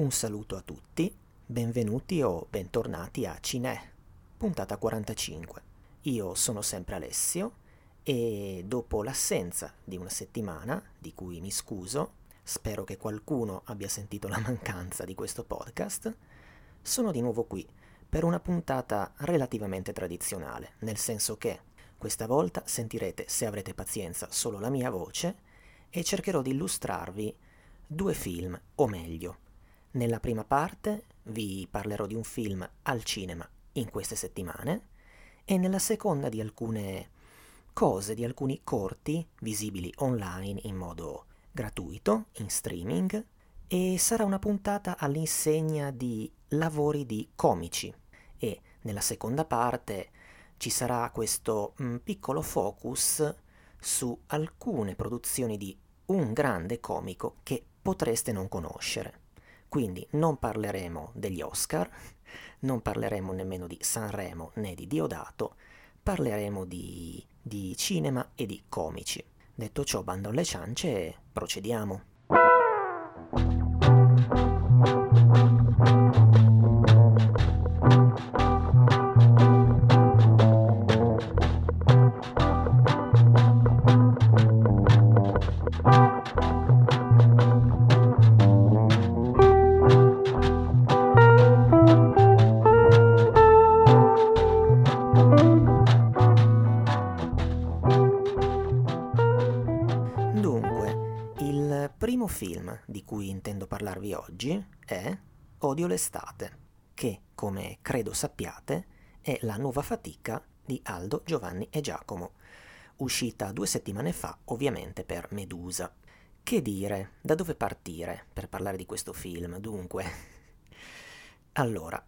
Un saluto a tutti, benvenuti o bentornati a Cinè, puntata 45. Io sono sempre Alessio e dopo l'assenza di una settimana, di cui mi scuso, spero che qualcuno abbia sentito la mancanza di questo podcast, sono di nuovo qui per una puntata relativamente tradizionale, nel senso che questa volta sentirete, se avrete pazienza, solo la mia voce e cercherò di illustrarvi due film, o meglio, nella prima parte vi parlerò di un film al cinema in queste settimane e nella seconda di alcune cose, di alcuni corti visibili online in modo gratuito, in streaming, e sarà una puntata all'insegna di lavori di comici e nella seconda parte ci sarà questo mm, piccolo focus su alcune produzioni di un grande comico che potreste non conoscere. Quindi non parleremo degli Oscar, non parleremo nemmeno di Sanremo né di Diodato, parleremo di, di cinema e di comici. Detto ciò, bando alle ciance e procediamo. Cui intendo parlarvi oggi è Odio l'estate, che, come credo sappiate, è la nuova fatica di Aldo, Giovanni e Giacomo, uscita due settimane fa ovviamente per Medusa. Che dire, da dove partire per parlare di questo film, dunque? Allora,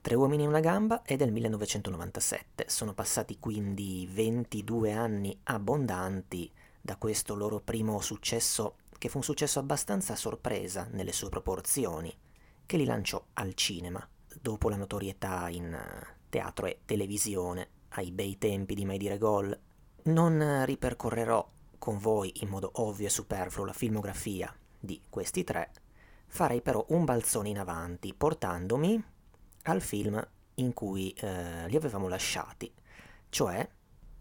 Tre uomini e una gamba è del 1997, sono passati quindi 22 anni abbondanti da questo loro primo successo che fu un successo abbastanza sorpresa nelle sue proporzioni, che li lanciò al cinema, dopo la notorietà in eh, teatro e televisione, ai bei tempi di Mai dire gol. Non ripercorrerò con voi in modo ovvio e superfluo la filmografia di questi tre, farei però un balzone in avanti, portandomi al film in cui eh, li avevamo lasciati, cioè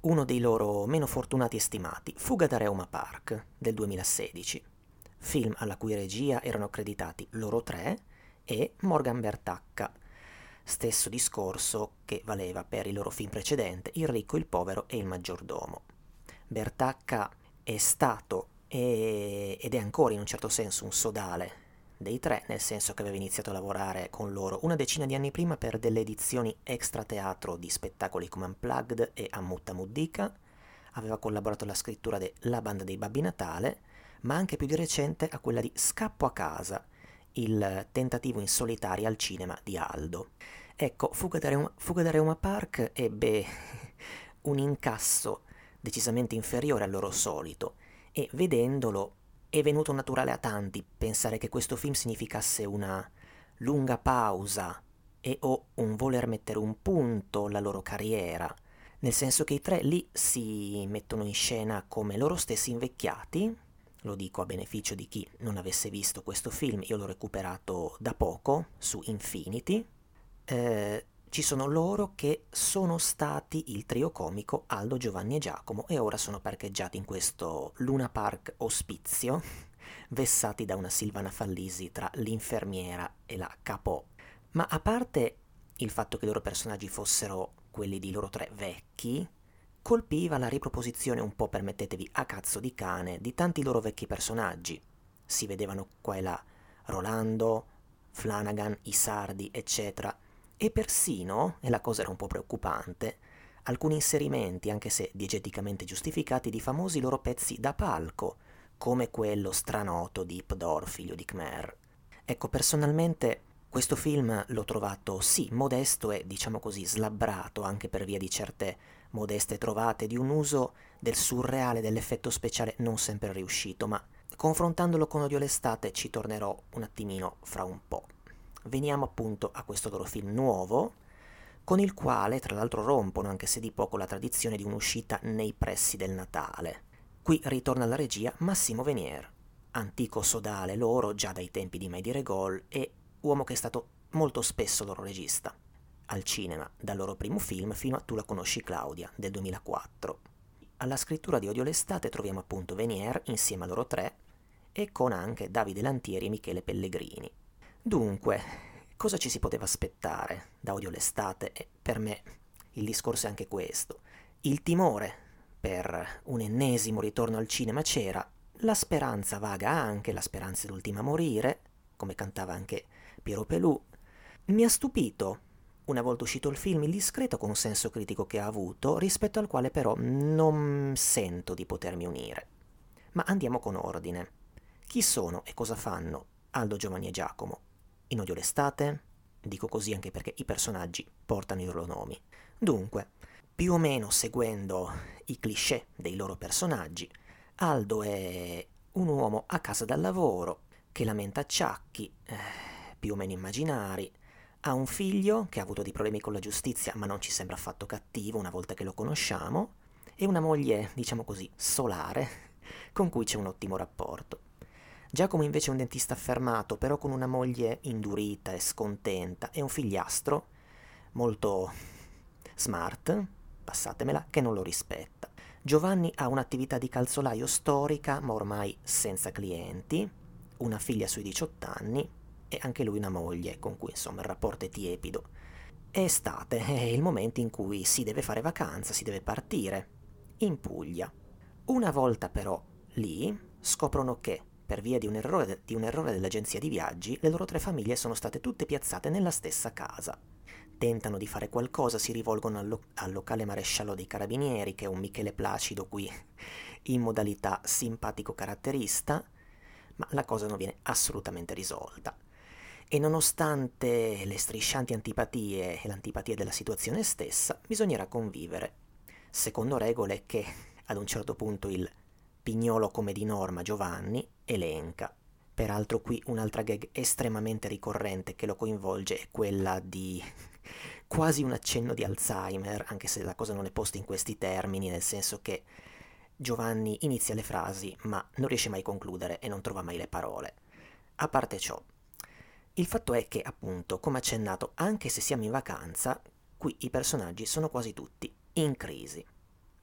uno dei loro meno fortunati e stimati, Fuga da Reuma Park del 2016, film alla cui regia erano accreditati loro tre e Morgan Bertacca. Stesso discorso che valeva per il loro film precedente, Il ricco, il povero e il maggiordomo. Bertacca è stato ed è ancora in un certo senso un sodale dei tre, nel senso che aveva iniziato a lavorare con loro una decina di anni prima per delle edizioni extra teatro di spettacoli come Unplugged e Ammutta Muddica, aveva collaborato alla scrittura de La banda dei Babbi Natale, ma anche più di recente a quella di Scappo a casa, il tentativo in solitaria al cinema di Aldo. Ecco, Fuga da Reuma, Fuga da Reuma Park ebbe un incasso decisamente inferiore al loro solito e vedendolo è venuto naturale a tanti pensare che questo film significasse una lunga pausa e o un voler mettere un punto alla loro carriera, nel senso che i tre lì si mettono in scena come loro stessi invecchiati, lo dico a beneficio di chi non avesse visto questo film, io l'ho recuperato da poco su Infinity, eh, ci sono loro che sono stati il trio comico Aldo, Giovanni e Giacomo e ora sono parcheggiati in questo Luna Park ospizio, vessati da una Silvana Fallisi tra l'infermiera e la capo. Ma a parte il fatto che i loro personaggi fossero quelli di loro tre vecchi, colpiva la riproposizione un po', permettetevi, a cazzo di cane di tanti loro vecchi personaggi. Si vedevano qua e là Rolando, Flanagan, i sardi, eccetera e persino, e la cosa era un po' preoccupante, alcuni inserimenti, anche se diegeticamente giustificati, di famosi loro pezzi da palco, come quello stranoto di Ipdor, figlio di Khmer. Ecco, personalmente questo film l'ho trovato sì modesto e diciamo così slabbrato anche per via di certe modeste trovate di un uso del surreale dell'effetto speciale non sempre riuscito, ma confrontandolo con Odio l'estate ci tornerò un attimino fra un po' veniamo appunto a questo loro film nuovo, con il quale tra l'altro rompono anche se di poco la tradizione di un'uscita nei pressi del Natale. Qui ritorna alla regia Massimo Venier, antico sodale loro già dai tempi di Mai dire gol e uomo che è stato molto spesso loro regista, al cinema, dal loro primo film fino a Tu la conosci Claudia, del 2004. Alla scrittura di Odio l'estate troviamo appunto Venier insieme a loro tre e con anche Davide Lantieri e Michele Pellegrini. Dunque, cosa ci si poteva aspettare da Odio l'estate? E per me il discorso è anche questo. Il timore per un ennesimo ritorno al cinema c'era, la speranza vaga anche, la speranza d'ultima a morire, come cantava anche Piero Pelù. Mi ha stupito, una volta uscito il film, il discreto consenso critico che ha avuto, rispetto al quale però non sento di potermi unire. Ma andiamo con ordine. Chi sono e cosa fanno Aldo, Giovanni e Giacomo? In odio l'estate? Dico così anche perché i personaggi portano i loro nomi. Dunque, più o meno seguendo i cliché dei loro personaggi, Aldo è un uomo a casa dal lavoro che lamenta acciacchi, eh, più o meno immaginari, ha un figlio che ha avuto dei problemi con la giustizia ma non ci sembra affatto cattivo una volta che lo conosciamo, e una moglie, diciamo così, solare, con cui c'è un ottimo rapporto. Giacomo invece è un dentista affermato, però con una moglie indurita e scontenta, e un figliastro molto smart, passatemela, che non lo rispetta. Giovanni ha un'attività di calzolaio storica, ma ormai senza clienti, una figlia sui 18 anni e anche lui una moglie, con cui insomma il rapporto è tiepido. È estate, è il momento in cui si deve fare vacanza, si deve partire, in Puglia. Una volta però lì scoprono che, per via di un, errore, di un errore dell'agenzia di viaggi, le loro tre famiglie sono state tutte piazzate nella stessa casa tentano di fare qualcosa, si rivolgono al, lo- al, locale maresciallo dei carabinieri, che è un Michele Placido qui in modalità simpatico caratterista, ma la cosa non viene assolutamente risolta. E nonostante le striscianti antipatie e l'antipatia della situazione stessa, bisognerà convivere, secondo regole che ad un certo punto il pignolo come di norma Giovanni elenca. Peraltro qui un'altra gag estremamente ricorrente che lo coinvolge è quella di quasi un accenno di Alzheimer, anche se la cosa non è posta in questi termini, nel senso che Giovanni inizia le frasi ma non riesce mai a concludere e non trova mai le parole. A parte ciò, il fatto è che, appunto, come accennato, anche se siamo in vacanza, qui i personaggi sono quasi tutti in crisi.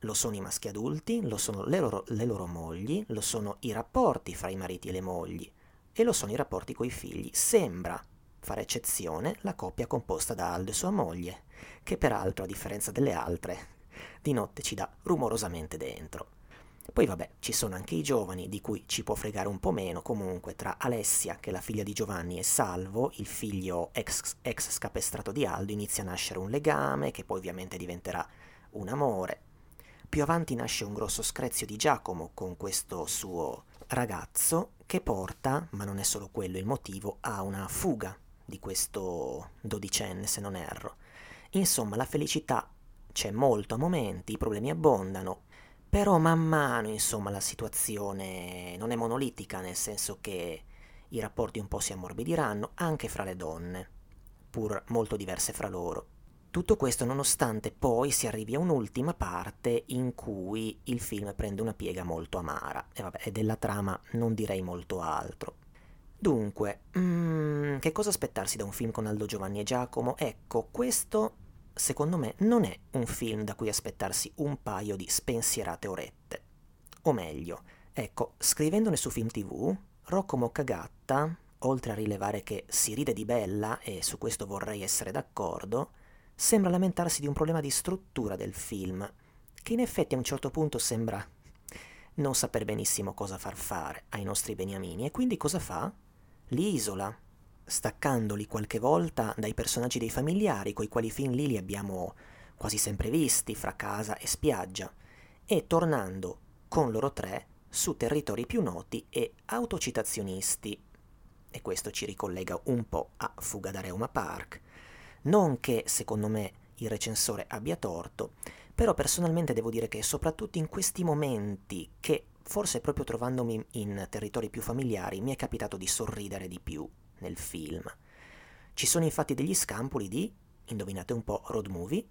Lo sono i maschi adulti, lo sono le loro, le loro mogli, lo sono i rapporti fra i mariti e le mogli, e lo sono i rapporti coi figli. Sembra fare eccezione la coppia composta da Aldo e sua moglie, che peraltro, a differenza delle altre, di notte ci dà rumorosamente dentro. Poi vabbè, ci sono anche i giovani, di cui ci può fregare un po' meno, comunque tra Alessia, che è la figlia di Giovanni, e Salvo, il figlio ex, ex scapestrato di Aldo, inizia a nascere un legame, che poi ovviamente diventerà un amore. Più avanti nasce un grosso screzio di Giacomo con questo suo ragazzo, che porta, ma non è solo quello il motivo, a una fuga di questo dodicenne, se non erro. Insomma, la felicità c'è molto a momenti, i problemi abbondano, però man mano, insomma, la situazione non è monolitica, nel senso che i rapporti un po' si ammorbidiranno anche fra le donne, pur molto diverse fra loro. Tutto questo nonostante poi si arrivi a un'ultima parte in cui il film prende una piega molto amara. E vabbè, della trama non direi molto altro. Dunque, mm, che cosa aspettarsi da un film con Aldo Giovanni e Giacomo? Ecco, questo secondo me non è un film da cui aspettarsi un paio di spensierate orette. O meglio, ecco, scrivendone su Film TV, Rocco Moccagatta, oltre a rilevare che si ride di bella, e su questo vorrei essere d'accordo, sembra lamentarsi di un problema di struttura del film, che in effetti a un certo punto sembra non saper benissimo cosa far fare ai nostri beniamini, e quindi cosa fa? li isola, staccandoli qualche volta dai personaggi dei familiari coi quali fin lì li abbiamo quasi sempre visti fra casa e spiaggia, e tornando con loro tre su territori più noti e autocitazionisti. E questo ci ricollega un po' a Fuga da Reuma Park. Non che, secondo me, il recensore abbia torto, però personalmente devo dire che soprattutto in questi momenti che Forse proprio trovandomi in territori più familiari mi è capitato di sorridere di più nel film. Ci sono infatti degli scampoli di, indovinate un po', road movie,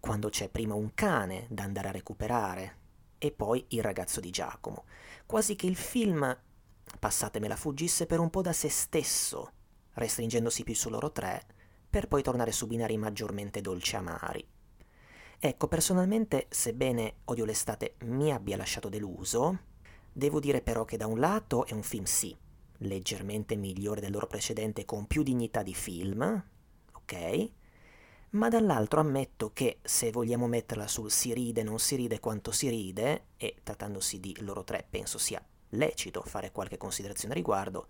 quando c'è prima un cane da andare a recuperare e poi il ragazzo di Giacomo, quasi che il film, passatemela, fuggisse per un po' da se stesso restringendosi più su loro tre, per poi tornare su binari maggiormente dolci amari. Ecco, personalmente, sebbene Odio l'estate mi abbia lasciato deluso, devo dire però che da un lato è un film sì, leggermente migliore del loro precedente con più dignità di film, ok? Ma dall'altro ammetto che se vogliamo metterla sul si ride non si ride quanto si ride, e trattandosi di loro tre penso sia lecito fare qualche considerazione a riguardo,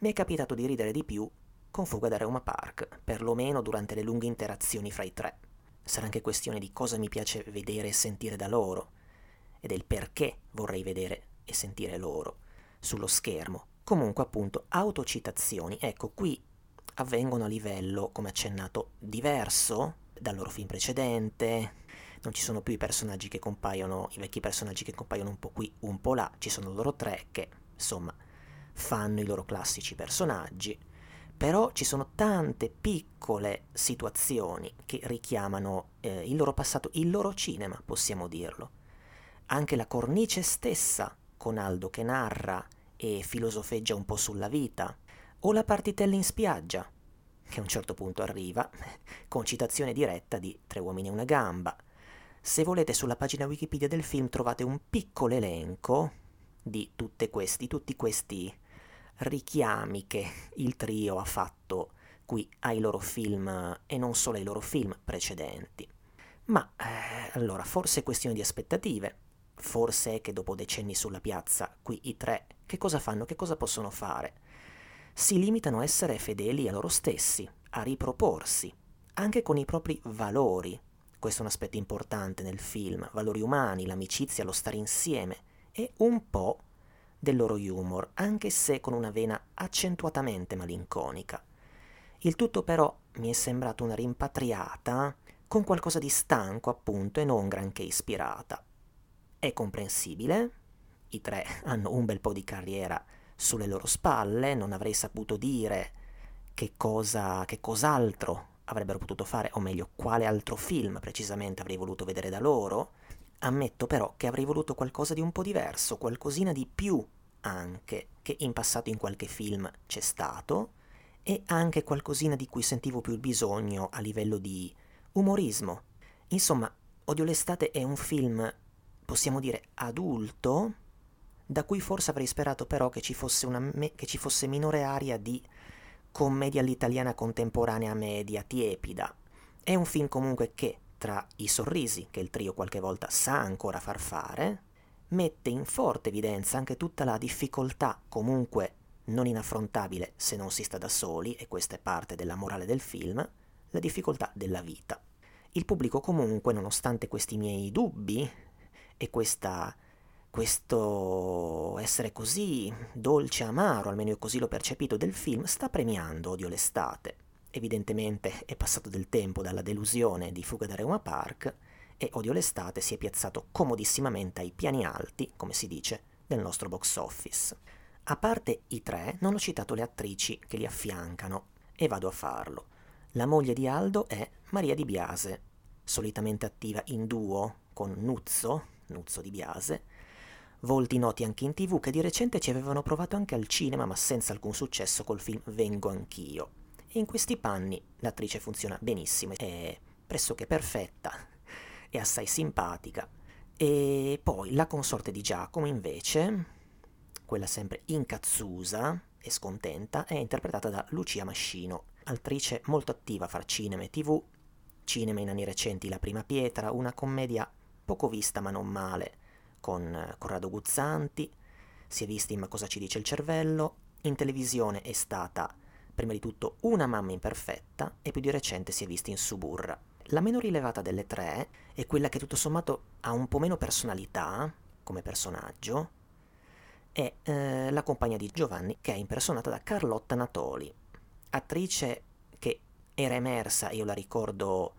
mi è capitato di ridere di più con Fuga da Reuma Park, perlomeno durante le lunghe interazioni fra i tre. Sarà anche questione di cosa mi piace vedere e sentire da loro, e del perché vorrei vedere e sentire loro sullo schermo. Comunque, appunto, autocitazioni. Ecco, qui avvengono a livello, come accennato, diverso dal loro film precedente. Non ci sono più i personaggi che compaiono, i vecchi personaggi che compaiono un po' qui, un po' là. Ci sono loro tre che, insomma, fanno i loro classici personaggi però ci sono tante piccole situazioni che richiamano eh, il loro passato, il loro cinema, possiamo dirlo. Anche la cornice stessa, con Aldo che narra e filosofeggia un po' sulla vita, o la partitella in spiaggia, che a un certo punto arriva, con citazione diretta di Tre uomini e una gamba. Se volete sulla pagina Wikipedia del film trovate un piccolo elenco di questi, tutti questi richiami che il trio ha fatto qui ai loro film e non solo ai loro film precedenti. Ma eh, allora, forse è questione di aspettative, forse è che dopo decenni sulla piazza, qui i tre, che cosa fanno, che cosa possono fare? Si limitano a essere fedeli a loro stessi, a riproporsi, anche con i propri valori. Questo è un aspetto importante nel film, valori umani, l'amicizia, lo stare insieme e un po' del loro humor, anche se con una vena accentuatamente malinconica. Il tutto però mi è sembrato una rimpatriata con qualcosa di stanco appunto e non granché ispirata. È comprensibile, i tre hanno un bel po' di carriera sulle loro spalle, non avrei saputo dire che cosa, che cos'altro avrebbero potuto fare, o meglio, quale altro film precisamente avrei voluto vedere da loro, Ammetto però che avrei voluto qualcosa di un po' diverso, qualcosina di più anche, che in passato in qualche film c'è stato, e anche qualcosina di cui sentivo più il bisogno a livello di umorismo. Insomma, Odio l'estate è un film, possiamo dire, adulto, da cui forse avrei sperato però che ci fosse, una me- che ci fosse minore aria di commedia all'italiana contemporanea media, tiepida. È un film comunque che tra i sorrisi che il trio qualche volta sa ancora far fare, mette in forte evidenza anche tutta la difficoltà comunque non inaffrontabile se non si sta da soli, e questa è parte della morale del film, la difficoltà della vita. Il pubblico comunque, nonostante questi miei dubbi e questa, questo essere così dolce amaro, almeno io così l'ho percepito del film, sta premiando Odio l'estate Evidentemente è passato del tempo dalla delusione di Fuga da Reuma Park e Odio l'estate si è piazzato comodissimamente ai piani alti, come si dice, del nostro box office. A parte i tre, non ho citato le attrici che li affiancano, e vado a farlo. La moglie di Aldo è Maria Di Biase, solitamente attiva in duo con Nuzzo, Nuzzo Di Biase, volti noti anche in tv che di recente ci avevano provato anche al cinema ma senza alcun successo col film Vengo anch'io e in questi panni l'attrice funziona benissimo, è pressoché perfetta, è assai simpatica. E poi la consorte di Giacomo invece, quella sempre incazzusa e scontenta, è interpretata da Lucia Mascino, attrice molto attiva fra cinema e tv, cinema in anni recenti La prima pietra, una commedia poco vista ma non male, con Corrado Guzzanti, si è vista in Ma cosa ci dice il cervello, in televisione è stata prima di tutto una mamma imperfetta e più di recente si è vista in Suburra. La meno rilevata delle tre è quella che tutto sommato ha un po' meno personalità come personaggio, è eh, la compagna di Giovanni che è impersonata da Carlotta Natoli, attrice che era emersa, io la ricordo,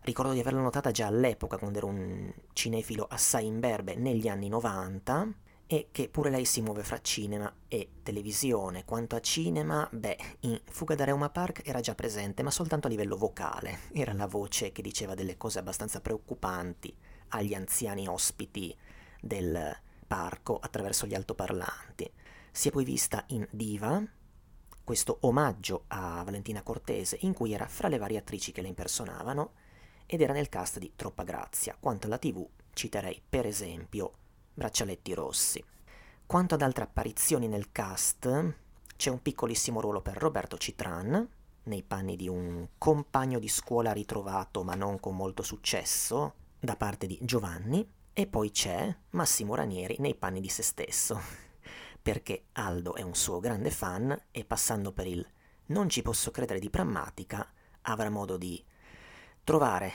ricordo di averla notata già all'epoca quando ero un cinefilo assai imberbe negli anni 90, e che pure lei si muove fra cinema e televisione. Quanto a cinema, beh, in Fuga da Reuma Park era già presente, ma soltanto a livello vocale. Era la voce che diceva delle cose abbastanza preoccupanti agli anziani ospiti del parco attraverso gli altoparlanti. Si è poi vista in Diva, questo omaggio a Valentina Cortese in cui era fra le varie attrici che le impersonavano ed era nel cast di Troppa Grazia. Quanto alla tv citerei per esempio Braccialetti Rossi. Quanto ad altre apparizioni nel cast, c'è un piccolissimo ruolo per Roberto Citran, nei panni di un compagno di scuola ritrovato ma non con molto successo, da parte di Giovanni, e poi c'è Massimo Ranieri nei panni di se stesso, perché Aldo è un suo grande fan e passando per il non ci posso credere di Prammatica avrà modo di trovare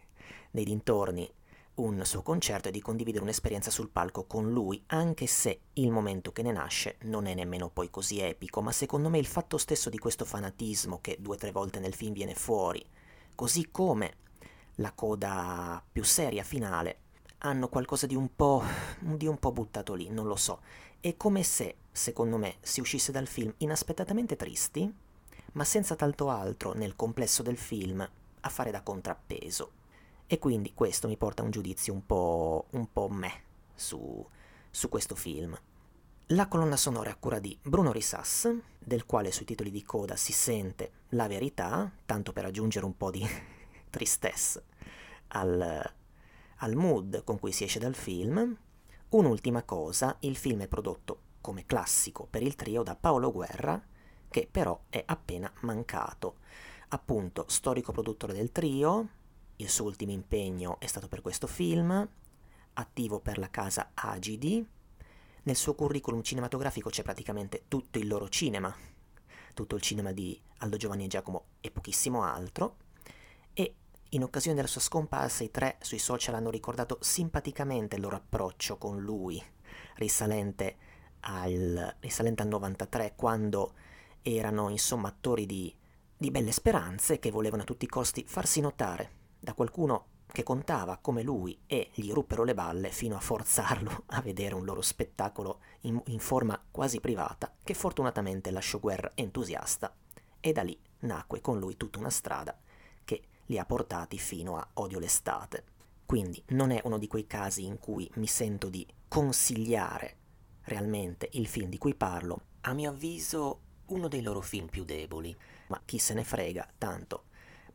nei dintorni un suo concerto e di condividere un'esperienza sul palco con lui, anche se il momento che ne nasce non è nemmeno poi così epico, ma secondo me il fatto stesso di questo fanatismo che due o tre volte nel film viene fuori, così come la coda più seria finale, hanno qualcosa di un po'. di un po' buttato lì, non lo so. È come se, secondo me, si uscisse dal film inaspettatamente tristi, ma senza tanto altro nel complesso del film a fare da contrappeso. E quindi questo mi porta a un giudizio un po', un po me su, su questo film. La colonna sonora è a cura di Bruno Risas, del quale sui titoli di coda si sente la verità, tanto per aggiungere un po' di tristesse al, al mood con cui si esce dal film. Un'ultima cosa, il film è prodotto come classico per il trio da Paolo Guerra, che però è appena mancato. Appunto, storico produttore del trio, il suo ultimo impegno è stato per questo film, attivo per la casa Agidi. Nel suo curriculum cinematografico c'è praticamente tutto il loro cinema, tutto il cinema di Aldo Giovanni e Giacomo e pochissimo altro. E in occasione della sua scomparsa i tre sui social hanno ricordato simpaticamente il loro approccio con lui, risalente al, risalente al 93, quando erano insomma attori di, di belle speranze che volevano a tutti i costi farsi notare da qualcuno che contava come lui e gli ruppero le balle fino a forzarlo a vedere un loro spettacolo in, in forma quasi privata che fortunatamente lasciò Guerra entusiasta e da lì nacque con lui tutta una strada che li ha portati fino a Odio l'estate. Quindi non è uno di quei casi in cui mi sento di consigliare realmente il film di cui parlo, a mio avviso uno dei loro film più deboli, ma chi se ne frega, tanto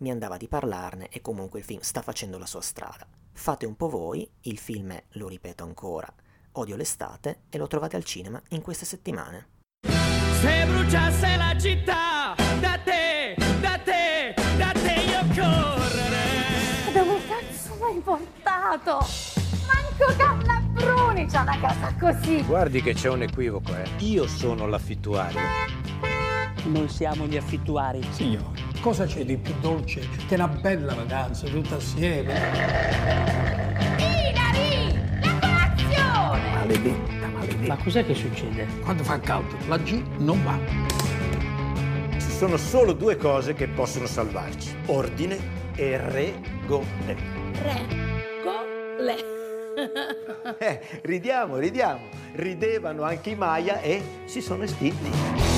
mi andava di parlarne e comunque il film sta facendo la sua strada. Fate un po' voi, il film è, lo ripeto ancora, Odio l'estate e lo trovate al cinema in queste settimane. Se bruciasse la città, da te, da te, da te io correre. Dove cazzo l'hai portato? Manco Cannabruni c'ha una casa così. Guardi che c'è un equivoco, eh. Io sono l'affittuario. Noi siamo gli affittuari. Signore cosa c'è di più dolce che una bella vacanza tutta assieme? Inari! La colazione! Maledetta, maledetta. Ma cos'è che succede? Quando fa caldo, la G non va. Ci sono solo due cose che possono salvarci. Ordine e regole. Regole. eh, ridiamo, ridiamo. Ridevano anche i Maya e si sono estinti.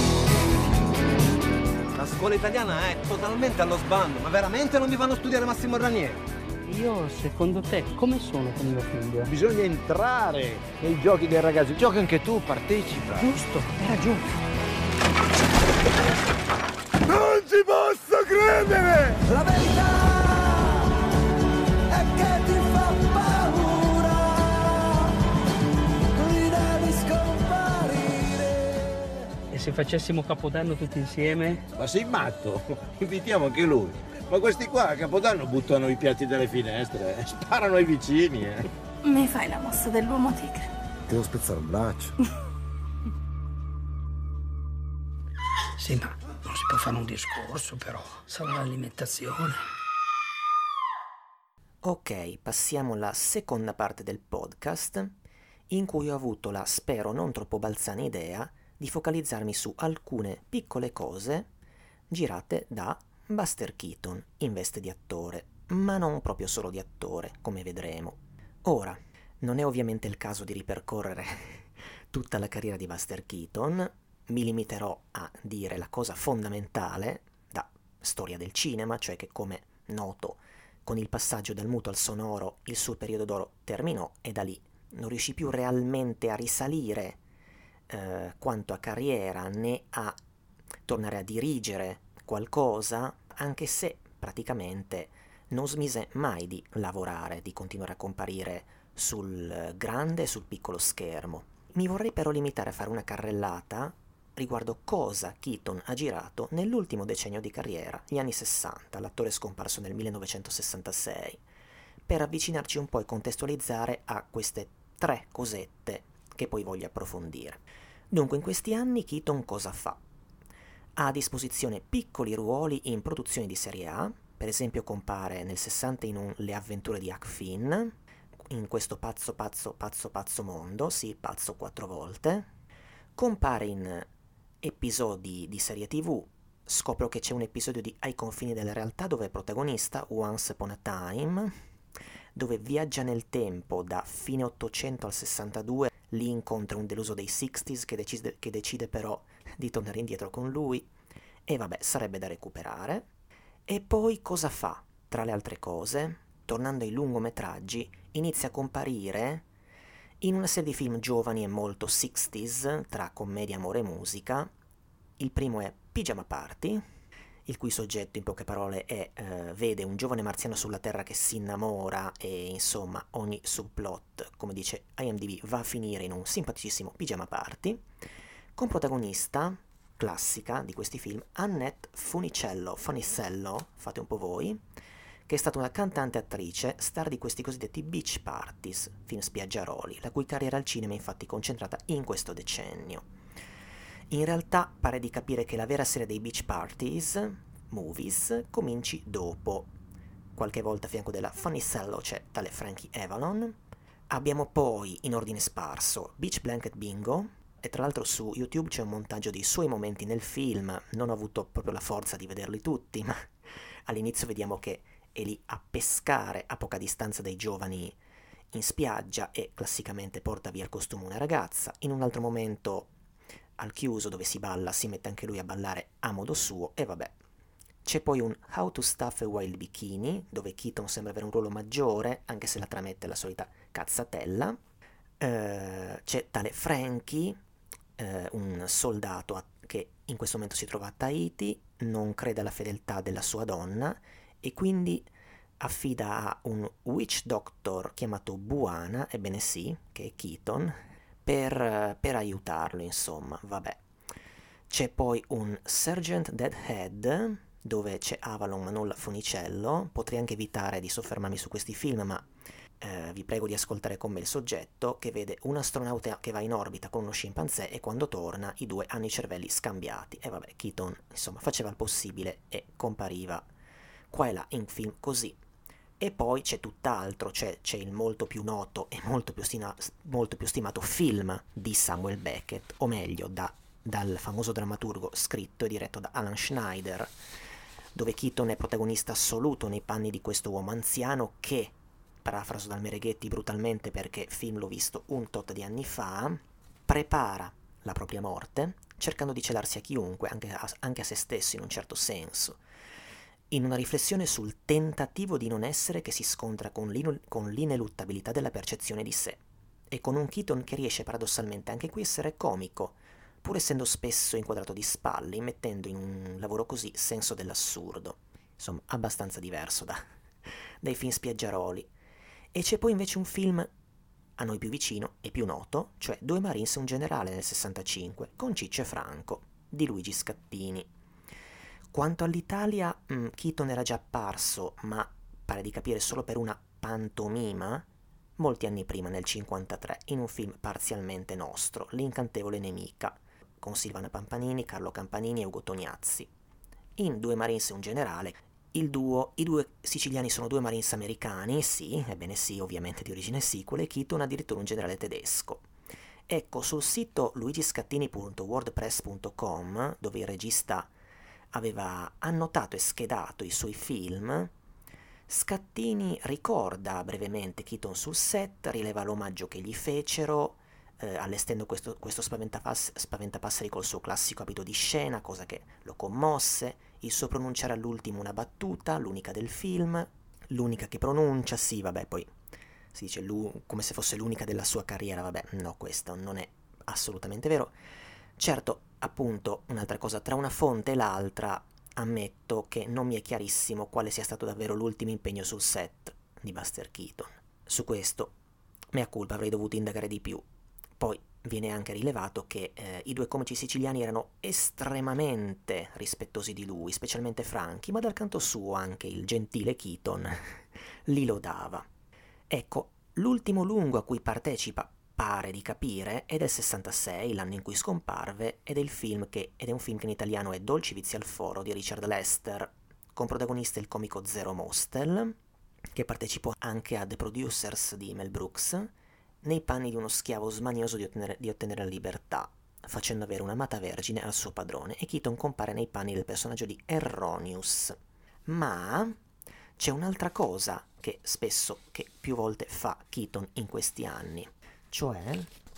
La scuola italiana è totalmente allo sbando, ma veramente non mi vanno a studiare Massimo Ranieri? Io, secondo te, come sono con mio figlio? Bisogna entrare nei giochi dei ragazzi. Giochi anche tu, partecipa. Giusto, hai ragione. Non ci posso credere! La verità! Se facessimo Capodanno tutti insieme? Ma sei matto? Invitiamo anche lui. Ma questi qua a Capodanno buttano i piatti dalle finestre, eh. sparano ai vicini. Eh. Mi fai la mossa dell'uomo tigre. Devo spezzare un braccio. sì, ma non si può fare un discorso però. Sarà l'alimentazione. Ok, passiamo alla seconda parte del podcast in cui ho avuto la, spero non troppo balzana idea, di focalizzarmi su alcune piccole cose girate da Buster Keaton in veste di attore, ma non proprio solo di attore, come vedremo. Ora, non è ovviamente il caso di ripercorrere tutta la carriera di Buster Keaton, mi limiterò a dire la cosa fondamentale da storia del cinema, cioè che come noto con il passaggio dal muto al sonoro il suo periodo d'oro terminò e da lì non riuscì più realmente a risalire eh, quanto a carriera né a tornare a dirigere qualcosa, anche se praticamente non smise mai di lavorare, di continuare a comparire sul grande e sul piccolo schermo. Mi vorrei però limitare a fare una carrellata riguardo cosa Keaton ha girato nell'ultimo decennio di carriera, gli anni 60, l'attore scomparso nel 1966, per avvicinarci un po' e contestualizzare a queste tre cosette che poi voglio approfondire. Dunque, in questi anni Keaton cosa fa? Ha a disposizione piccoli ruoli in produzioni di serie A, per esempio compare nel 60 in un Le avventure di Huck Finn, in questo pazzo pazzo pazzo pazzo mondo, sì, pazzo quattro volte, compare in episodi di serie tv, scopro che c'è un episodio di Ai confini della realtà dove è protagonista Once Upon a Time, dove viaggia nel tempo da fine 800 al 62, lì incontra un deluso dei 60s che decide, che decide però di tornare indietro con lui, e vabbè, sarebbe da recuperare. E poi cosa fa? Tra le altre cose, tornando ai lungometraggi, inizia a comparire in una serie di film giovani e molto 60s, tra commedia, amore e musica. Il primo è Pigiama Party, il cui soggetto in poche parole è, eh, vede un giovane marziano sulla Terra che si innamora e insomma ogni subplot, come dice IMDb, va a finire in un simpaticissimo Pigiama Party, con protagonista classica di questi film Annette Funicello, Funicello, fate un po' voi, che è stata una cantante attrice, star di questi cosiddetti beach parties, film spiaggiaroli, la cui carriera al cinema è infatti concentrata in questo decennio. In realtà pare di capire che la vera serie dei beach parties, movies, cominci dopo. Qualche volta a fianco della Funicello c'è tale Frankie Avalon. Abbiamo poi, in ordine sparso, Beach Blanket Bingo, e tra l'altro su YouTube c'è un montaggio dei suoi momenti nel film, non ho avuto proprio la forza di vederli tutti, ma all'inizio vediamo che è lì a pescare a poca distanza dai giovani in spiaggia e classicamente porta via il costume una ragazza. In un altro momento al chiuso dove si balla si mette anche lui a ballare a modo suo e vabbè. C'è poi un How to Stuff a Wild Bikini dove Keaton sembra avere un ruolo maggiore anche se la tramette la solita cazzatella. Uh, c'è tale Frankie, uh, un soldato a- che in questo momento si trova a Tahiti, non crede alla fedeltà della sua donna e quindi affida a un witch doctor chiamato Buana, ebbene sì, che è Keaton, per, per aiutarlo, insomma, vabbè. C'è poi un Sergeant Deadhead, dove c'è Avalon ma non la Funicello. Potrei anche evitare di soffermarmi su questi film, ma eh, vi prego di ascoltare con me il soggetto che vede un astronauta che va in orbita con uno scimpanzé e quando torna i due hanno i cervelli scambiati. E vabbè, Keaton, insomma, faceva il possibile e compariva qua e là in film così. E poi c'è tutt'altro, c'è, c'è il molto più noto e molto più, stima, molto più, stimato film di Samuel Beckett, o meglio da, dal famoso drammaturgo scritto e diretto da Alan Schneider, dove Keaton è protagonista assoluto nei panni di questo uomo anziano che, parafraso dal Mereghetti brutalmente perché film l'ho visto un tot di anni fa, prepara la propria morte, cercando di celarsi a chiunque, anche a, anche a se stesso in un certo senso in una riflessione sul tentativo di non essere che si scontra con, con l'ineluttabilità della percezione di sé, e con un Keaton che riesce paradossalmente anche qui a essere comico, pur essendo spesso inquadrato di spalle, mettendo in un lavoro così senso dell'assurdo. Insomma, abbastanza diverso da, dai film spiaggiaroli. E c'è poi invece un film a noi più vicino e più noto, cioè Due Marines e un generale nel 65, con Ciccio Franco, di Luigi Scattini. Quanto all'Italia, mh, Keaton era già apparso, ma pare di capire solo per una pantomima, molti anni prima, nel 1953, in un film parzialmente nostro, L'incantevole nemica, con Silvana Pampanini, Carlo Campanini e Ugo Tognazzi. In Due Marines e un generale, il duo, i due siciliani sono due Marines americani, sì, ebbene sì, ovviamente di origine sequel, e Keaton addirittura un generale tedesco. Ecco, sul sito luigiscattini.wordpress.com, dove il regista aveva annotato e schedato i suoi film, Scattini ricorda brevemente Keaton sul set, rileva l'omaggio che gli fecero, eh, allestendo questo, questo spaventapass- spaventapasseri col suo classico abito di scena, cosa che lo commosse, il suo pronunciare all'ultimo una battuta, l'unica del film, l'unica che pronuncia, sì, vabbè, poi si dice come se fosse l'unica della sua carriera, vabbè, no, questo non è assolutamente vero. Certo, appunto, un'altra cosa, tra una fonte e l'altra ammetto che non mi è chiarissimo quale sia stato davvero l'ultimo impegno sul set di Buster Keaton. Su questo, mea culpa, avrei dovuto indagare di più. Poi viene anche rilevato che eh, i due comici siciliani erano estremamente rispettosi di lui, specialmente Franchi, ma dal canto suo anche il gentile Keaton li lodava. Ecco, l'ultimo lungo a cui partecipa pare di capire è del 66, l'anno in cui scomparve, ed è, che, ed è un film che in italiano è Dolci vizi al foro di Richard Lester, con protagonista il comico Zero Mostel, che partecipò anche a The Producers di Mel Brooks, nei panni di uno schiavo smanioso di ottenere, di ottenere la libertà, facendo avere un'amata vergine al suo padrone, e Keaton compare nei panni del personaggio di Erronius. Ma c'è un'altra cosa che spesso, che più volte fa Keaton in questi anni, cioè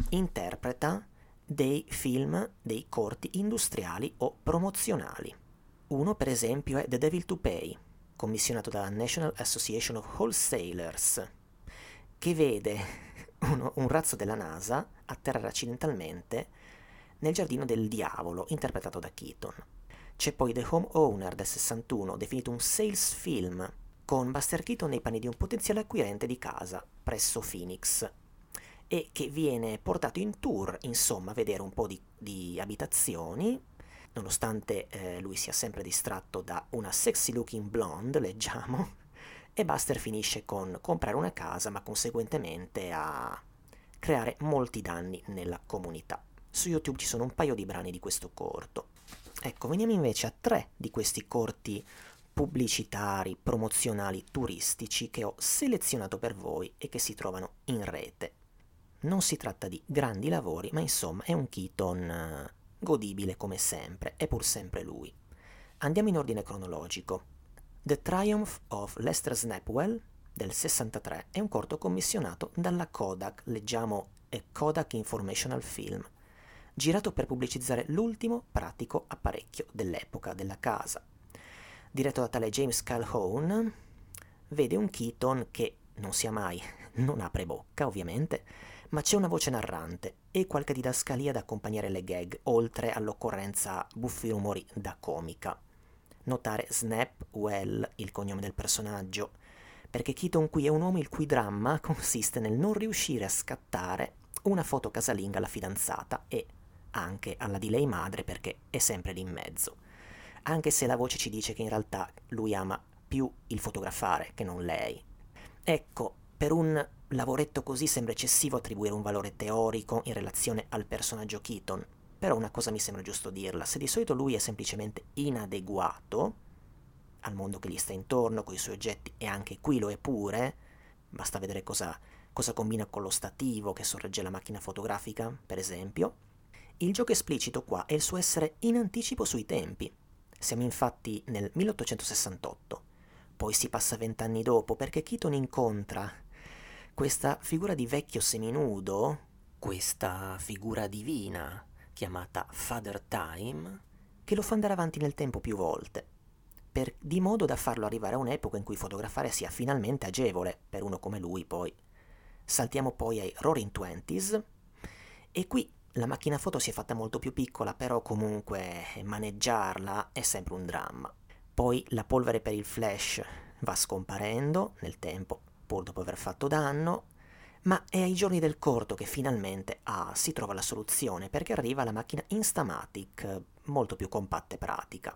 interpreta dei film, dei corti industriali o promozionali. Uno, per esempio, è The Devil to Pay, commissionato dalla National Association of Wholesalers, che vede uno, un razzo della NASA atterrare accidentalmente nel giardino del diavolo, interpretato da Keaton. C'è poi The Home Owner del 61, definito un sales film, con Buster Keaton nei panni di un potenziale acquirente di casa presso Phoenix, e che viene portato in tour, insomma, a vedere un po' di, di abitazioni, nonostante eh, lui sia sempre distratto da una sexy looking blonde, leggiamo, e Buster finisce con comprare una casa, ma conseguentemente a creare molti danni nella comunità. Su YouTube ci sono un paio di brani di questo corto. Ecco, veniamo invece a tre di questi corti pubblicitari, promozionali, turistici che ho selezionato per voi e che si trovano in rete. Non si tratta di grandi lavori, ma insomma è un Keaton eh, godibile come sempre, è pur sempre lui. Andiamo in ordine cronologico. The Triumph of Lester Snapwell del 63 è un corto commissionato dalla Kodak, leggiamo a Kodak Informational Film, girato per pubblicizzare l'ultimo pratico apparecchio dell'epoca della casa. Diretto da tale James Calhoun, vede un Keaton che non sia mai, non apre bocca ovviamente, ma c'è una voce narrante e qualche didascalia da accompagnare le gag, oltre all'occorrenza buffi rumori da comica. Notare Snap Well, il cognome del personaggio, perché Keaton qui è un uomo il cui dramma consiste nel non riuscire a scattare una foto casalinga alla fidanzata e anche alla di lei madre perché è sempre lì in mezzo. Anche se la voce ci dice che in realtà lui ama più il fotografare che non lei. Ecco, per un lavoretto così sembra eccessivo attribuire un valore teorico in relazione al personaggio Keaton, però una cosa mi sembra giusto dirla, se di solito lui è semplicemente inadeguato al mondo che gli sta intorno, con i suoi oggetti, e anche qui lo è pure, basta vedere cosa, cosa combina con lo stativo che sorregge la macchina fotografica, per esempio, il gioco esplicito qua è il suo essere in anticipo sui tempi. Siamo infatti nel 1868, poi si passa vent'anni dopo perché Keaton incontra questa figura di vecchio seminudo, questa figura divina chiamata Father Time, che lo fa andare avanti nel tempo più volte, per, di modo da farlo arrivare a un'epoca in cui fotografare sia finalmente agevole per uno come lui poi. Saltiamo poi ai Roaring Twenties e qui la macchina foto si è fatta molto più piccola, però comunque maneggiarla è sempre un dramma. Poi la polvere per il flash va scomparendo nel tempo pur dopo aver fatto danno, ma è ai giorni del corto che finalmente ah, si trova la soluzione perché arriva la macchina Instamatic, molto più compatta e pratica.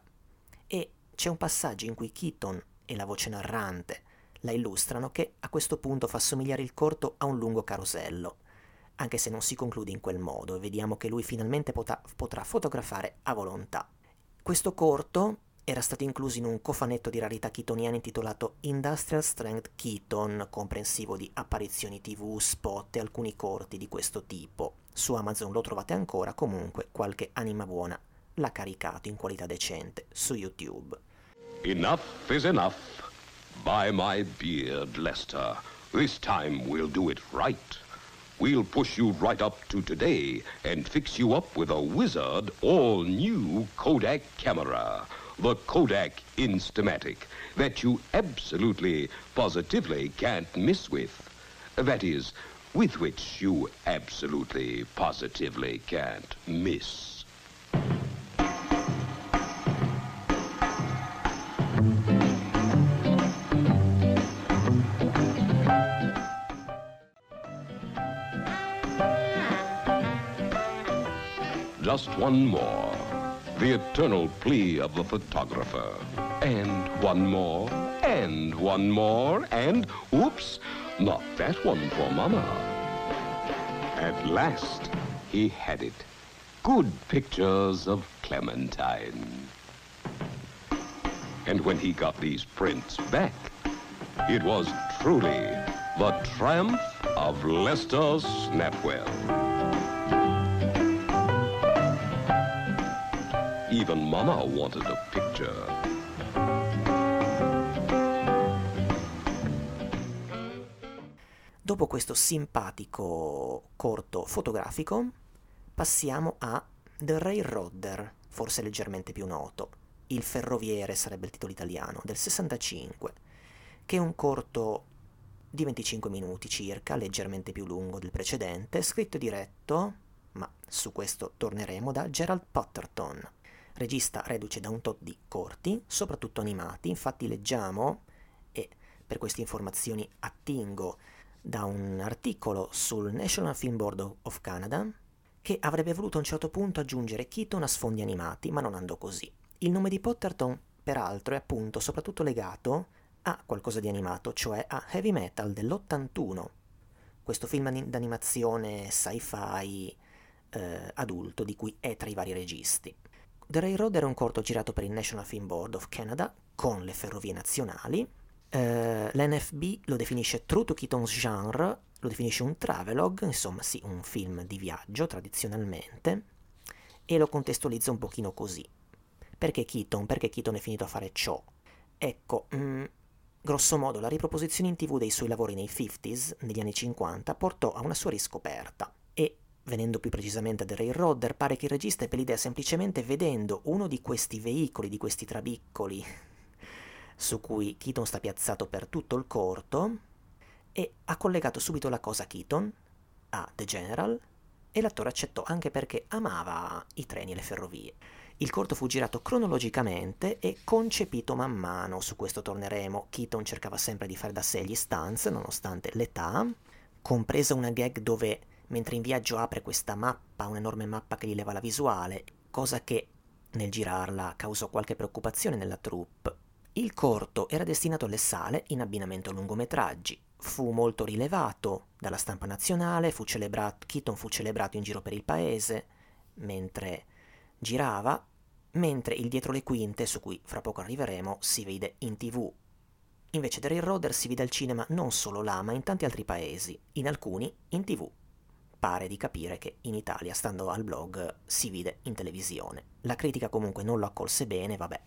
E c'è un passaggio in cui Keaton e la voce narrante la illustrano che a questo punto fa somigliare il corto a un lungo carosello, anche se non si conclude in quel modo e vediamo che lui finalmente potrà, potrà fotografare a volontà. Questo corto era stato incluso in un cofanetto di rarità chitoniane intitolato Industrial Strength Keaton, comprensivo di apparizioni tv, spot e alcuni corti di questo tipo. Su Amazon lo trovate ancora, comunque qualche anima buona l'ha caricato in qualità decente su YouTube. Enough is enough. By my beard, Lester. This time we'll do it right. We'll push you right up to today and fix you up with a wizard all new Kodak camera. the Kodak Instamatic that you absolutely, positively can't miss with. That is, with which you absolutely, positively can't miss. Just one more. The eternal plea of the photographer. And one more, and one more, and oops, not that one for Mama. At last, he had it. Good pictures of Clementine. And when he got these prints back, it was truly the triumph of Lester Snapwell. Even Mama wanted a picture. Dopo questo simpatico corto fotografico, passiamo a The Railroader, forse leggermente più noto. Il ferroviere sarebbe il titolo italiano, del 65, che è un corto di 25 minuti circa, leggermente più lungo del precedente, scritto e diretto, ma su questo torneremo, da Gerald Potterton, regista reduce da un tot di corti, soprattutto animati, infatti leggiamo, e per queste informazioni attingo da un articolo sul National Film Board of Canada, che avrebbe voluto a un certo punto aggiungere Keaton a sfondi animati, ma non andò così. Il nome di Potterton, peraltro, è appunto soprattutto legato a qualcosa di animato, cioè a Heavy Metal dell'81, questo film d'animazione sci-fi eh, adulto di cui è tra i vari registi. The Railroad era un corto girato per il National Film Board of Canada con le ferrovie nazionali. Uh, L'NFB lo definisce true to Keaton's genre, lo definisce un travelogue, insomma sì, un film di viaggio tradizionalmente, e lo contestualizza un pochino così. Perché Keaton? Perché Keaton è finito a fare ciò? Ecco, mm, grosso modo la riproposizione in tv dei suoi lavori nei 50s, negli anni 50, portò a una sua riscoperta. E, venendo più precisamente a The Railroader, pare che il regista ebbe l'idea semplicemente vedendo uno di questi veicoli, di questi trabiccoli, su cui Keaton sta piazzato per tutto il corto, e ha collegato subito la cosa a Keaton, a The General, e l'attore accettò anche perché amava i treni e le ferrovie. Il corto fu girato cronologicamente e concepito man mano, su questo torneremo. Keaton cercava sempre di fare da sé gli stunts, nonostante l'età, compresa una gag dove, mentre in viaggio apre questa mappa, un'enorme mappa che gli leva la visuale, cosa che nel girarla causò qualche preoccupazione nella troupe. Il corto era destinato alle sale in abbinamento a lungometraggi, fu molto rilevato dalla stampa nazionale, fu celebrato, Keaton fu celebrato in giro per il paese mentre girava, mentre il dietro le quinte, su cui fra poco arriveremo, si vede in tv. Invece The Railroader si vede al cinema non solo là, ma in tanti altri paesi, in alcuni in tv. Pare di capire che in Italia, stando al blog, si vide in televisione. La critica comunque non lo accolse bene, vabbè,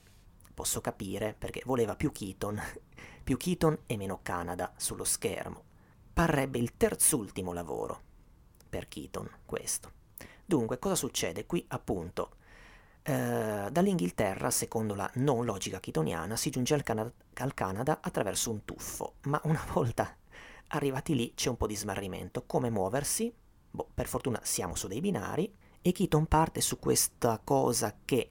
posso capire perché voleva più Keaton, più Keaton e meno Canada sullo schermo. Parrebbe il terzultimo lavoro per Keaton, questo. Dunque, cosa succede? Qui appunto eh, dall'Inghilterra, secondo la non logica keatoniana, si giunge al, Cana- al Canada attraverso un tuffo, ma una volta arrivati lì c'è un po' di smarrimento. Come muoversi? Boh, per fortuna siamo su dei binari e Keaton parte su questa cosa che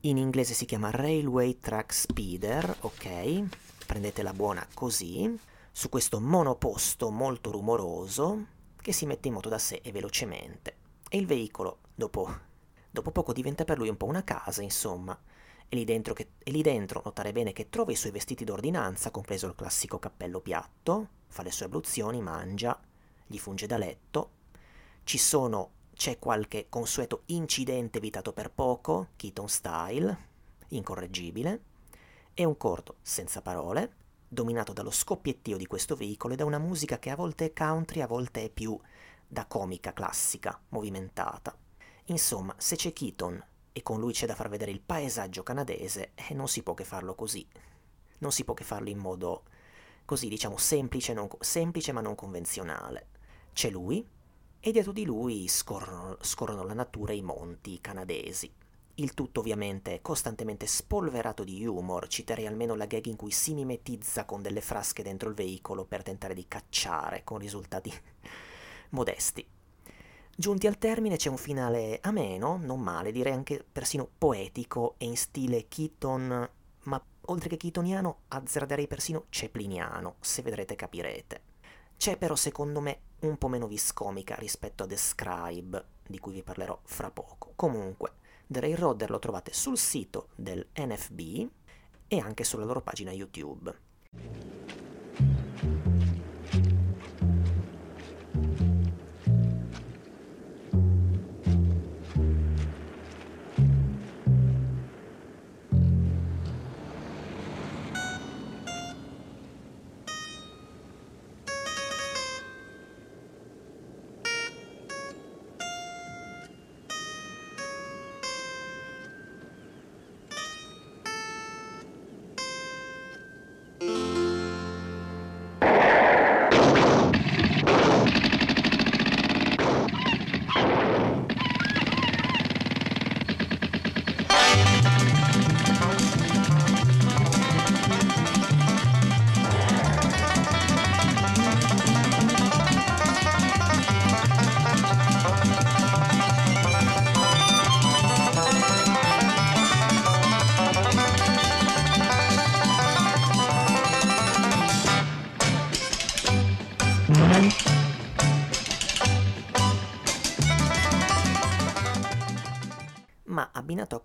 in inglese si chiama Railway Track Speeder, ok? Prendetela buona così, su questo monoposto molto rumoroso che si mette in moto da sé e velocemente. E il veicolo, dopo, dopo poco, diventa per lui un po' una casa, insomma. E lì, dentro che, e lì dentro notare bene che trova i suoi vestiti d'ordinanza, compreso il classico cappello piatto, fa le sue abluzioni, mangia, gli funge da letto. Ci sono c'è qualche consueto incidente evitato per poco, Keaton style, incorreggibile, e un corto senza parole, dominato dallo scoppiettio di questo veicolo e da una musica che a volte è country, a volte è più da comica classica, movimentata. Insomma, se c'è Keaton e con lui c'è da far vedere il paesaggio canadese, eh, non si può che farlo così. Non si può che farlo in modo così, diciamo, semplice, non, semplice ma non convenzionale. C'è lui, e dietro di lui scorrono, scorrono la natura e i monti canadesi. Il tutto ovviamente costantemente spolverato di humor, citerei almeno la gag in cui si mimetizza con delle frasche dentro il veicolo per tentare di cacciare, con risultati modesti. Giunti al termine c'è un finale ameno, non male, direi anche persino poetico e in stile Keaton, ma oltre che chitoniano, azzarderei persino cepliniano, se vedrete capirete. C'è però secondo me un po' meno viscomica rispetto a The Scribe, di cui vi parlerò fra poco. Comunque, The Railroader lo trovate sul sito del NFB e anche sulla loro pagina YouTube.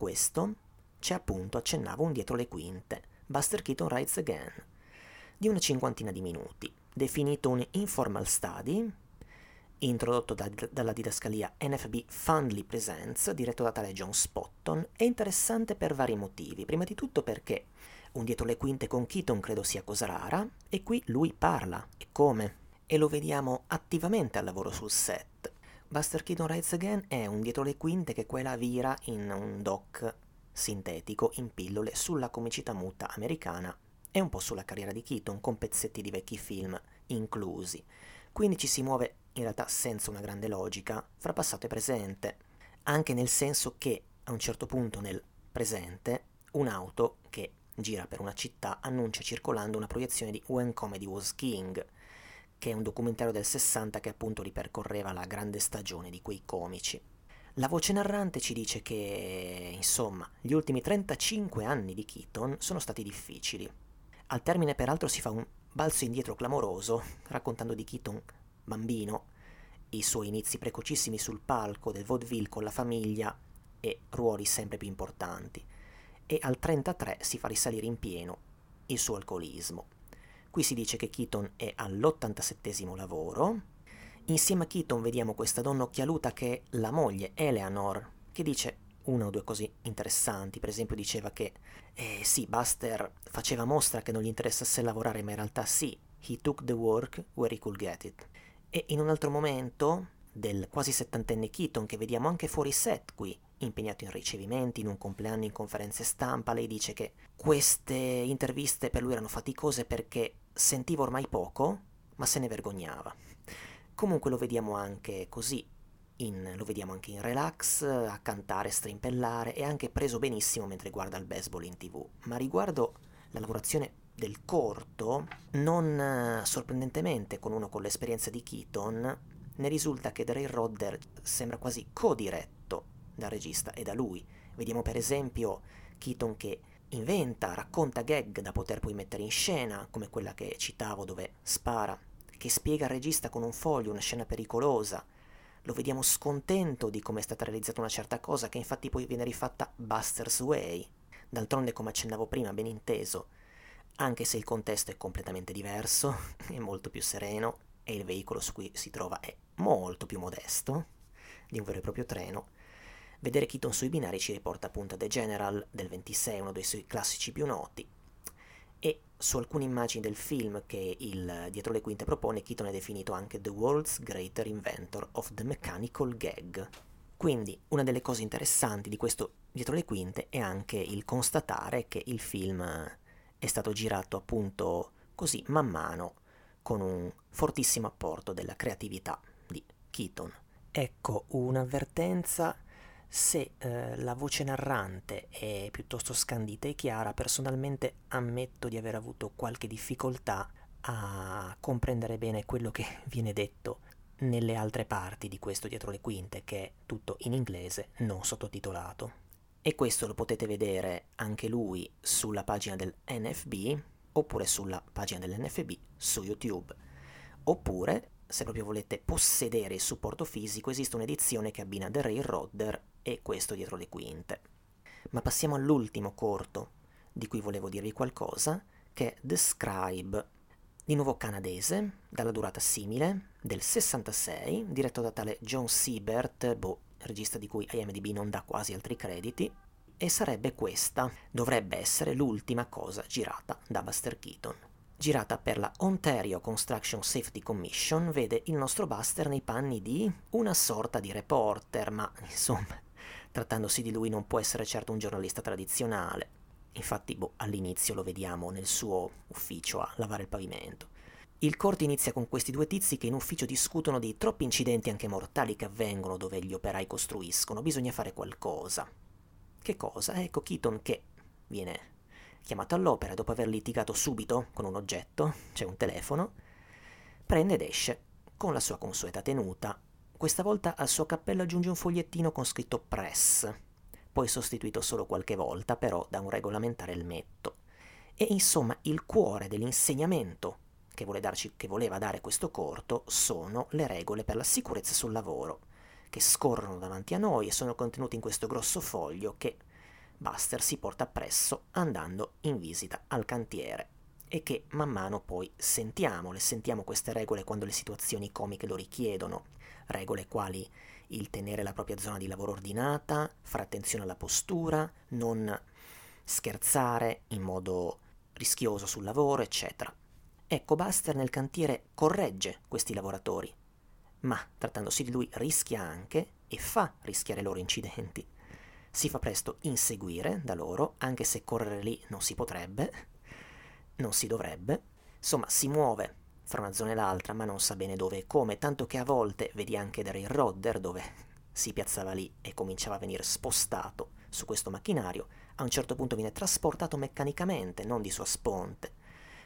Questo c'è appunto, accennavo, un dietro le quinte, Buster Keaton Rides Again, di una cinquantina di minuti, definito un informal study, introdotto da- dalla didascalia NFB Fundly Presents, diretto da tale John Spotton, è interessante per vari motivi. Prima di tutto perché un dietro le quinte con Keaton credo sia cosa rara, e qui lui parla, e come, e lo vediamo attivamente al lavoro sul set. Buster Keaton Rides Again è un dietro le quinte che quella vira in un doc sintetico in pillole sulla comicità muta americana e un po' sulla carriera di Keaton con pezzetti di vecchi film inclusi. Quindi ci si muove in realtà senza una grande logica fra passato e presente, anche nel senso che a un certo punto nel presente un'auto che gira per una città annuncia circolando una proiezione di When Comedy Was King, che è un documentario del 60 che appunto ripercorreva la grande stagione di quei comici. La voce narrante ci dice che, insomma, gli ultimi 35 anni di Keaton sono stati difficili. Al termine peraltro si fa un balzo indietro clamoroso, raccontando di Keaton bambino, i suoi inizi precocissimi sul palco del vaudeville con la famiglia e ruoli sempre più importanti. E al 33 si fa risalire in pieno il suo alcolismo. Qui si dice che Keaton è all'87 lavoro. Insieme a Keaton vediamo questa donna occhialuta che è la moglie Eleanor, che dice una o due cose interessanti. Per esempio diceva che eh, sì, Buster faceva mostra che non gli interessasse lavorare, ma in realtà sì, he took the work where he could get it. E in un altro momento del quasi settantenne Keaton, che vediamo anche fuori set qui, impegnato in ricevimenti, in un compleanno, in conferenze stampa, lei dice che queste interviste per lui erano faticose perché sentiva ormai poco, ma se ne vergognava. Comunque lo vediamo anche così, in, lo vediamo anche in relax, a cantare, strimpellare e anche preso benissimo mentre guarda il baseball in tv. Ma riguardo la lavorazione del corto, non eh, sorprendentemente con uno con l'esperienza di Keaton, ne risulta che The Railroader sembra quasi co-diretto dal regista e da lui. Vediamo per esempio Keaton che inventa, racconta gag da poter poi mettere in scena, come quella che citavo dove spara, che spiega al regista con un foglio una scena pericolosa. Lo vediamo scontento di come è stata realizzata una certa cosa, che infatti poi viene rifatta Buster's Way. D'altronde, come accennavo prima, ben inteso, anche se il contesto è completamente diverso, è molto più sereno e il veicolo su cui si trova è molto più modesto di un vero e proprio treno, vedere Keaton sui binari ci riporta appunto a The General del 26, uno dei suoi classici più noti, e su alcune immagini del film che il Dietro le Quinte propone, Keaton è definito anche The World's Greater Inventor of the Mechanical Gag. Quindi una delle cose interessanti di questo Dietro le Quinte è anche il constatare che il film è stato girato appunto così man mano con un fortissimo apporto della creatività di Keaton. Ecco un'avvertenza se eh, la voce narrante è piuttosto scandita e chiara, personalmente ammetto di aver avuto qualche difficoltà a comprendere bene quello che viene detto nelle altre parti di questo dietro le quinte, che è tutto in inglese non sottotitolato. E questo lo potete vedere anche lui sulla pagina del NFB oppure sulla pagina dell'NFB su YouTube. Oppure, se proprio volete possedere il supporto fisico, esiste un'edizione che abbina The Railrodder e questo dietro le quinte. Ma passiamo all'ultimo corto di cui volevo dirvi qualcosa, che è The Scribe, di nuovo canadese, dalla durata simile, del 66, diretto da tale John Siebert, boh, regista di cui IMDb non dà quasi altri crediti, e sarebbe questa, dovrebbe essere l'ultima cosa girata da Buster Keaton. Girata per la Ontario Construction Safety Commission, vede il nostro Buster nei panni di una sorta di reporter, ma insomma, trattandosi di lui non può essere certo un giornalista tradizionale. Infatti, boh, all'inizio lo vediamo nel suo ufficio a lavare il pavimento. Il corto inizia con questi due tizi che in ufficio discutono di troppi incidenti anche mortali che avvengono dove gli operai costruiscono. Bisogna fare qualcosa. Che cosa? Ecco Keaton che viene chiamato all'opera dopo aver litigato subito con un oggetto, c'è un telefono, prende ed esce con la sua consueta tenuta. Questa volta al suo cappello aggiunge un fogliettino con scritto Press, poi sostituito solo qualche volta però da un regolamentare elmetto. E insomma il cuore dell'insegnamento che, vuole darci, che voleva dare questo corto sono le regole per la sicurezza sul lavoro, che scorrono davanti a noi e sono contenute in questo grosso foglio che Buster si porta appresso andando in visita al cantiere e che man mano poi sentiamo, le sentiamo queste regole quando le situazioni comiche lo richiedono, regole quali il tenere la propria zona di lavoro ordinata, fare attenzione alla postura, non scherzare in modo rischioso sul lavoro, eccetera. Ecco, Buster nel cantiere corregge questi lavoratori, ma trattandosi di lui rischia anche e fa rischiare loro incidenti. Si fa presto inseguire da loro, anche se correre lì non si potrebbe, non si dovrebbe. Insomma, si muove fra una zona e l'altra, ma non sa bene dove e come, tanto che a volte vedi anche da Rodder dove si piazzava lì e cominciava a venire spostato su questo macchinario, a un certo punto viene trasportato meccanicamente, non di sua sponte,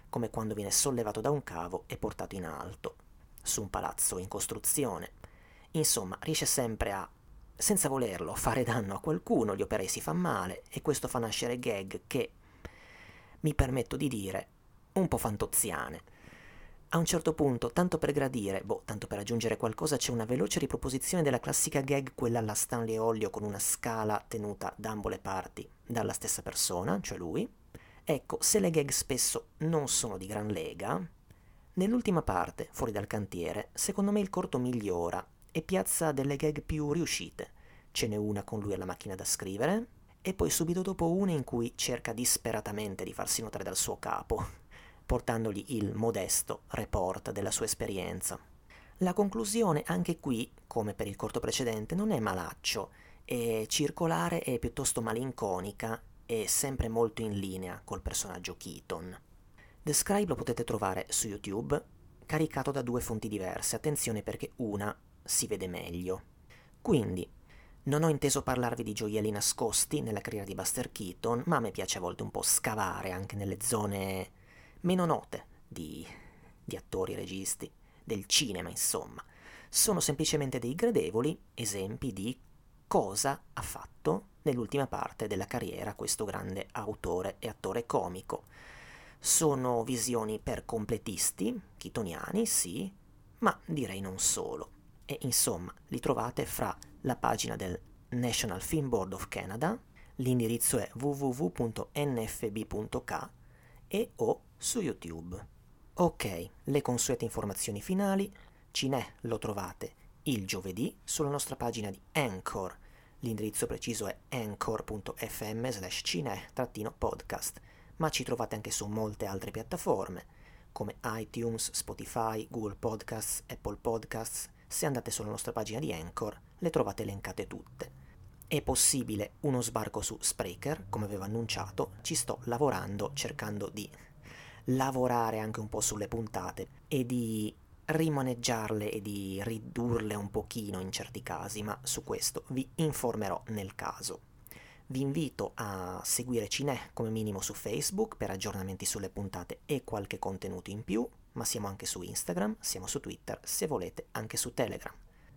come quando viene sollevato da un cavo e portato in alto, su un palazzo in costruzione. Insomma, riesce sempre a, senza volerlo, fare danno a qualcuno, gli operai si fa male, e questo fa nascere gag che, mi permetto di dire, un po' fantoziane. A un certo punto, tanto per gradire, boh, tanto per aggiungere qualcosa, c'è una veloce riproposizione della classica gag, quella alla Stanley Olio con una scala tenuta da ambo le parti dalla stessa persona, cioè lui. Ecco, se le gag spesso non sono di gran lega, nell'ultima parte, fuori dal cantiere, secondo me il corto migliora e piazza delle gag più riuscite. Ce n'è una con lui alla macchina da scrivere, e poi subito dopo una in cui cerca disperatamente di farsi notare dal suo capo, portandogli il modesto report della sua esperienza. La conclusione anche qui, come per il corto precedente, non è malaccio, è circolare e piuttosto malinconica e sempre molto in linea col personaggio Keaton. The Scribe lo potete trovare su YouTube, caricato da due fonti diverse, attenzione perché una si vede meglio. Quindi, non ho inteso parlarvi di gioielli nascosti nella carriera di Buster Keaton, ma a me piace a volte un po' scavare anche nelle zone meno note di, di attori e registi, del cinema insomma. Sono semplicemente dei gradevoli esempi di cosa ha fatto nell'ultima parte della carriera questo grande autore e attore comico. Sono visioni per completisti, chitoniani, sì, ma direi non solo. E insomma, li trovate fra la pagina del National Film Board of Canada, l'indirizzo è www.nfb.k e o su YouTube. Ok, le consuete informazioni finali, Cinè lo trovate il giovedì sulla nostra pagina di Anchor. L'indirizzo preciso è anchor.fm slash cinè-podcast, ma ci trovate anche su molte altre piattaforme, come iTunes, Spotify, Google Podcasts, Apple Podcasts. Se andate sulla nostra pagina di Anchor, le trovate elencate tutte. È possibile uno sbarco su Spreaker, come avevo annunciato, ci sto lavorando cercando di lavorare anche un po' sulle puntate e di rimaneggiarle e di ridurle un pochino in certi casi, ma su questo vi informerò nel caso. Vi invito a seguire Cinè come minimo su Facebook per aggiornamenti sulle puntate e qualche contenuto in più, ma siamo anche su Instagram, siamo su Twitter, se volete anche su Telegram.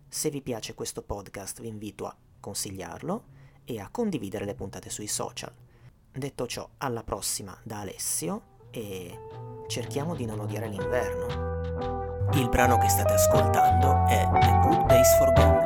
Se vi piace questo podcast vi invito a consigliarlo e a condividere le puntate sui social. Detto ciò, alla prossima da Alessio e cerchiamo di non odiare l'inverno. Il brano che state ascoltando è The Good Days for Gone